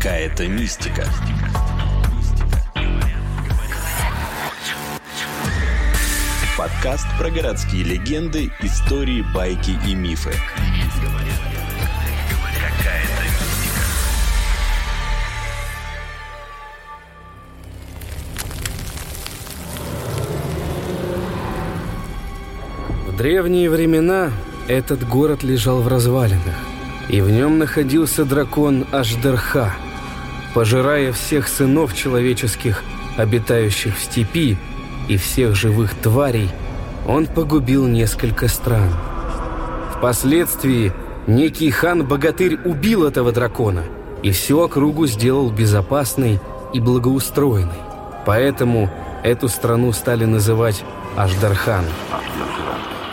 Какая-то мистика. Подкаст про городские легенды, истории, байки и мифы. В древние времена этот город лежал в развалинах, и в нем находился дракон Ашдерха. Пожирая всех сынов человеческих, обитающих в степи, и всех живых тварей, он погубил несколько стран. Впоследствии некий хан-богатырь убил этого дракона и всю округу сделал безопасной и благоустроенной. Поэтому эту страну стали называть Аждархан.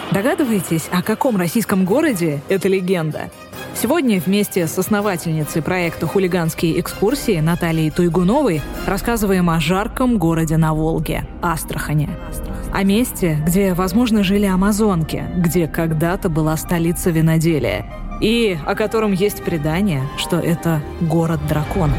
Догадываетесь, о каком российском городе эта легенда? Сегодня вместе с основательницей проекта «Хулиганские экскурсии» Натальей Туйгуновой рассказываем о жарком городе на Волге – Астрахане. О месте, где, возможно, жили амазонки, где когда-то была столица виноделия, и о котором есть предание, что это город-дракон.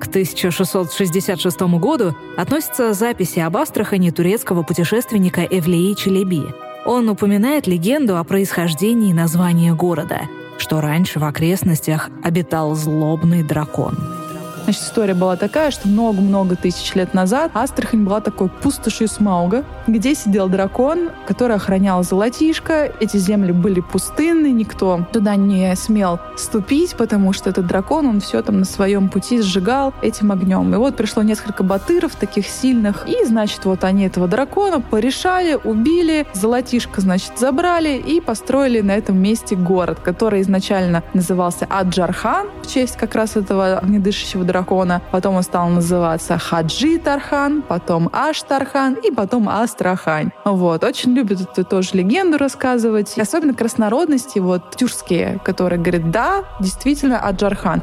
К 1666 году относятся записи об Астрахани турецкого путешественника Эвлеи Челеби. Он упоминает легенду о происхождении названия города, что раньше в окрестностях обитал злобный дракон. Значит, история была такая, что много-много тысяч лет назад Астрахань была такой пустошью Смауга, где сидел дракон, который охранял золотишко. Эти земли были пустынны, никто туда не смел ступить, потому что этот дракон, он все там на своем пути сжигал этим огнем. И вот пришло несколько батыров таких сильных, и, значит, вот они этого дракона порешали, убили, золотишко, значит, забрали и построили на этом месте город, который изначально назывался Аджархан, в честь как раз этого огнедышащего дракона. Потом он стал называться Хаджи Тархан, потом Аштархан и потом Астрахань. Вот. Очень любят эту тоже легенду рассказывать. И особенно краснородности вот тюркские, которые говорят, да, действительно Аджархан.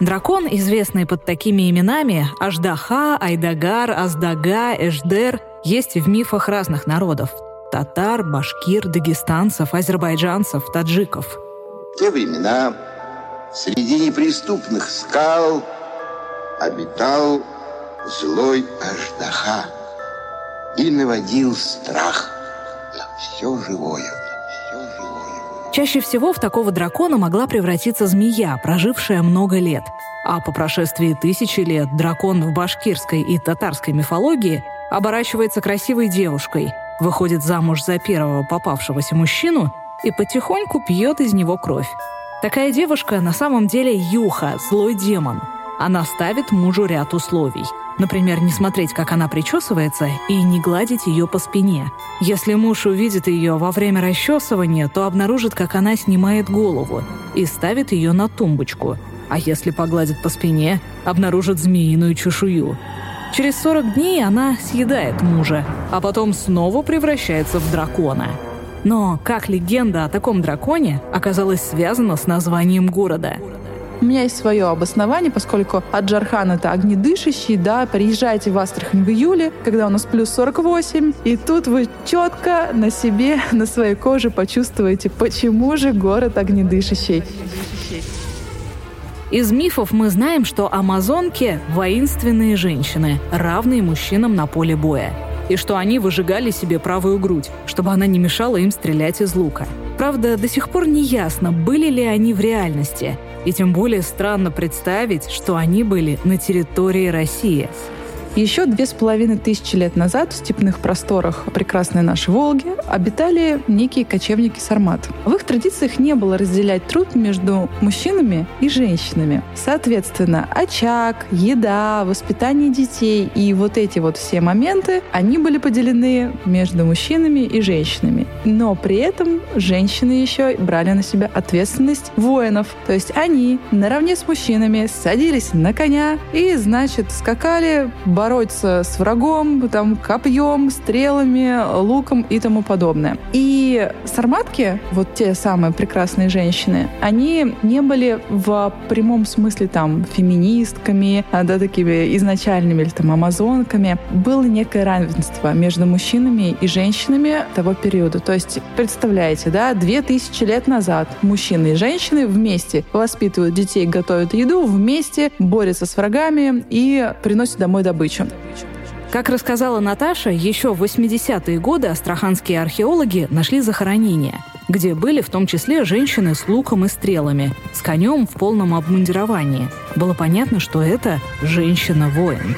Дракон, известный под такими именами Аждаха, Айдагар, Аздага, Эждер, есть в мифах разных народов – татар, башкир, дагестанцев, азербайджанцев, таджиков. В те времена Среди неприступных скал обитал злой Аждаха и наводил страх на все живое. Чаще всего в такого дракона могла превратиться змея, прожившая много лет. А по прошествии тысячи лет дракон в башкирской и татарской мифологии оборачивается красивой девушкой, выходит замуж за первого попавшегося мужчину и потихоньку пьет из него кровь. Такая девушка на самом деле Юха, злой демон. Она ставит мужу ряд условий. Например, не смотреть, как она причесывается, и не гладить ее по спине. Если муж увидит ее во время расчесывания, то обнаружит, как она снимает голову и ставит ее на тумбочку. А если погладит по спине, обнаружит змеиную чешую. Через 40 дней она съедает мужа, а потом снова превращается в дракона – но как легенда о таком драконе оказалась связана с названием города? У меня есть свое обоснование, поскольку Аджархан — это огнедышащий, да, приезжайте в Астрахань в июле, когда у нас плюс 48, и тут вы четко на себе, на своей коже почувствуете, почему же город огнедышащий. Из мифов мы знаем, что амазонки — воинственные женщины, равные мужчинам на поле боя и что они выжигали себе правую грудь, чтобы она не мешала им стрелять из лука. Правда, до сих пор не ясно, были ли они в реальности, и тем более странно представить, что они были на территории России. Еще две с половиной тысячи лет назад в степных просторах прекрасной нашей Волги обитали некие кочевники сармат. В их традициях не было разделять труд между мужчинами и женщинами. Соответственно, очаг, еда, воспитание детей и вот эти вот все моменты, они были поделены между мужчинами и женщинами. Но при этом женщины еще брали на себя ответственность воинов. То есть они наравне с мужчинами садились на коня и, значит, скакали, бороться с врагом, там, копьем, стрелами, луком и тому подобное. И сарматки, вот те самые прекрасные женщины, они не были в прямом смысле там феминистками, а, да, такими изначальными или там амазонками. Было некое равенство между мужчинами и женщинами того периода. То есть, представляете, да, две тысячи лет назад мужчины и женщины вместе воспитывают детей, готовят еду, вместе борются с врагами и приносят домой добычу. Как рассказала Наташа, еще в 80-е годы астраханские археологи нашли захоронения – где были в том числе женщины с луком и стрелами, с конем в полном обмундировании. Было понятно, что это женщина-воин.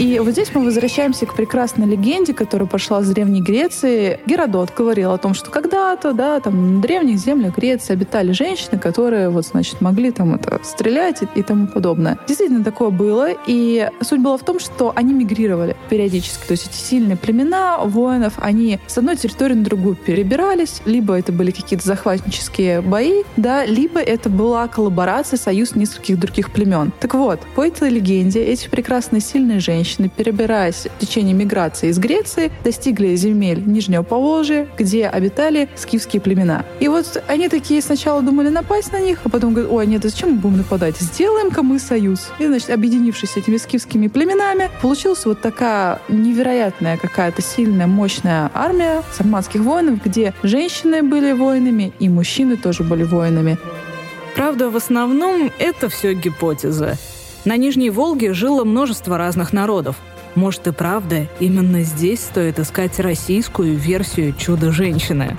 И вот здесь мы возвращаемся к прекрасной легенде, которая пошла с Древней Греции. Геродот говорил о том, что когда-то, да, там на древних землях Греции обитали женщины, которые, вот, значит, могли там это стрелять и, и тому подобное. Действительно, такое было. И суть была в том, что они мигрировали периодически. То есть эти сильные племена воинов, они с одной территории на другую перебирались. Либо это были какие-то захватнические бои, да, либо это была коллаборация, союз нескольких других племен. Так вот, по этой легенде эти прекрасные сильные женщины женщины, перебираясь в течение миграции из Греции, достигли земель Нижнего Поволжья, где обитали скифские племена. И вот они такие сначала думали напасть на них, а потом говорят, ой, нет, зачем мы будем нападать? Сделаем-ка мы союз. И, значит, объединившись с этими скифскими племенами, получилась вот такая невероятная какая-то сильная, мощная армия сарматских воинов, где женщины были воинами и мужчины тоже были воинами. Правда, в основном это все гипотеза. На Нижней Волге жило множество разных народов. Может и правда, именно здесь стоит искать российскую версию «Чудо-женщины».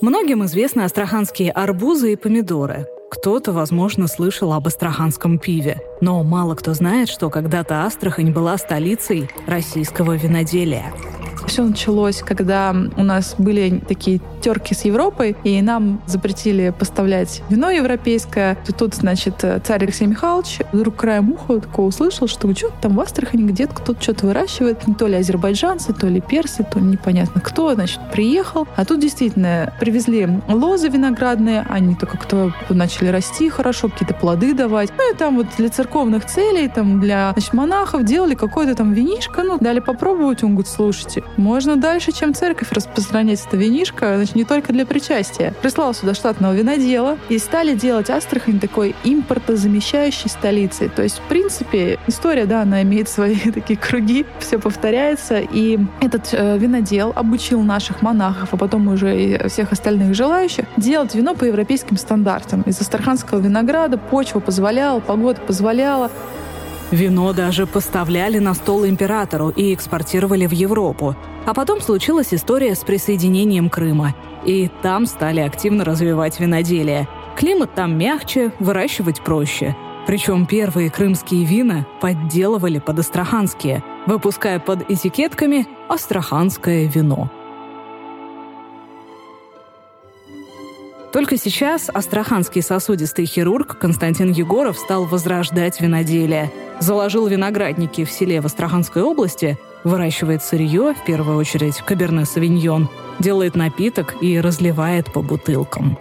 Многим известны астраханские арбузы и помидоры. Кто-то, возможно, слышал об астраханском пиве. Но мало кто знает, что когда-то Астрахань была столицей российского виноделия. Все началось, когда у нас были такие терки с Европой, и нам запретили поставлять вино европейское. И тут, значит, царь Алексей Михайлович вдруг краем уха такого услышал, что что там в Астрахани где-то кто-то что-то выращивает. То ли азербайджанцы, то ли персы, то ли непонятно кто. Значит, приехал. А тут действительно привезли лозы виноградные, они только кто начали расти хорошо, какие-то плоды давать. Ну и там вот для церковных целей, там для значит, монахов делали какое-то там винишко, ну, дали попробовать. Он говорит, слушайте, можно дальше, чем церковь распространять это винишко, значит, не только для причастия. Прислал сюда штатного винодела и стали делать Астрахань такой импортозамещающей столицей. То есть, в принципе, история, да, она имеет свои такие круги, все повторяется. И этот э, винодел обучил наших монахов, а потом уже и всех остальных желающих делать вино по европейским стандартам. Из астраханского винограда почва позволяла, погода позволяла. Вино даже поставляли на стол императору и экспортировали в Европу. А потом случилась история с присоединением Крыма. И там стали активно развивать виноделие. Климат там мягче, выращивать проще. Причем первые крымские вина подделывали под астраханские, выпуская под этикетками «астраханское вино». Только сейчас астраханский сосудистый хирург Константин Егоров стал возрождать виноделие. Заложил виноградники в селе в Астраханской области, выращивает сырье, в первую очередь каберне-савиньон, делает напиток и разливает по бутылкам.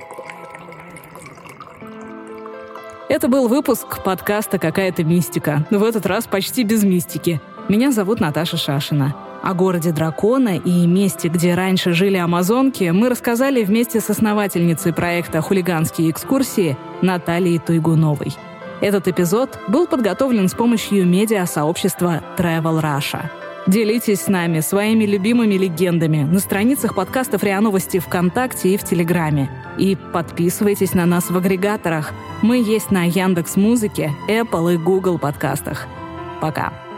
Это был выпуск подкаста «Какая-то мистика». В этот раз почти без мистики. Меня зовут Наташа Шашина. О городе дракона и месте, где раньше жили амазонки, мы рассказали вместе с основательницей проекта «Хулиганские экскурсии» Натальей Туйгуновой. Этот эпизод был подготовлен с помощью медиа-сообщества Travel Russia. Делитесь с нами своими любимыми легендами на страницах подкастов РИА Новости ВКонтакте и в Телеграме. И подписывайтесь на нас в агрегаторах. Мы есть на Яндекс Музыке, Apple и Google подкастах. Пока.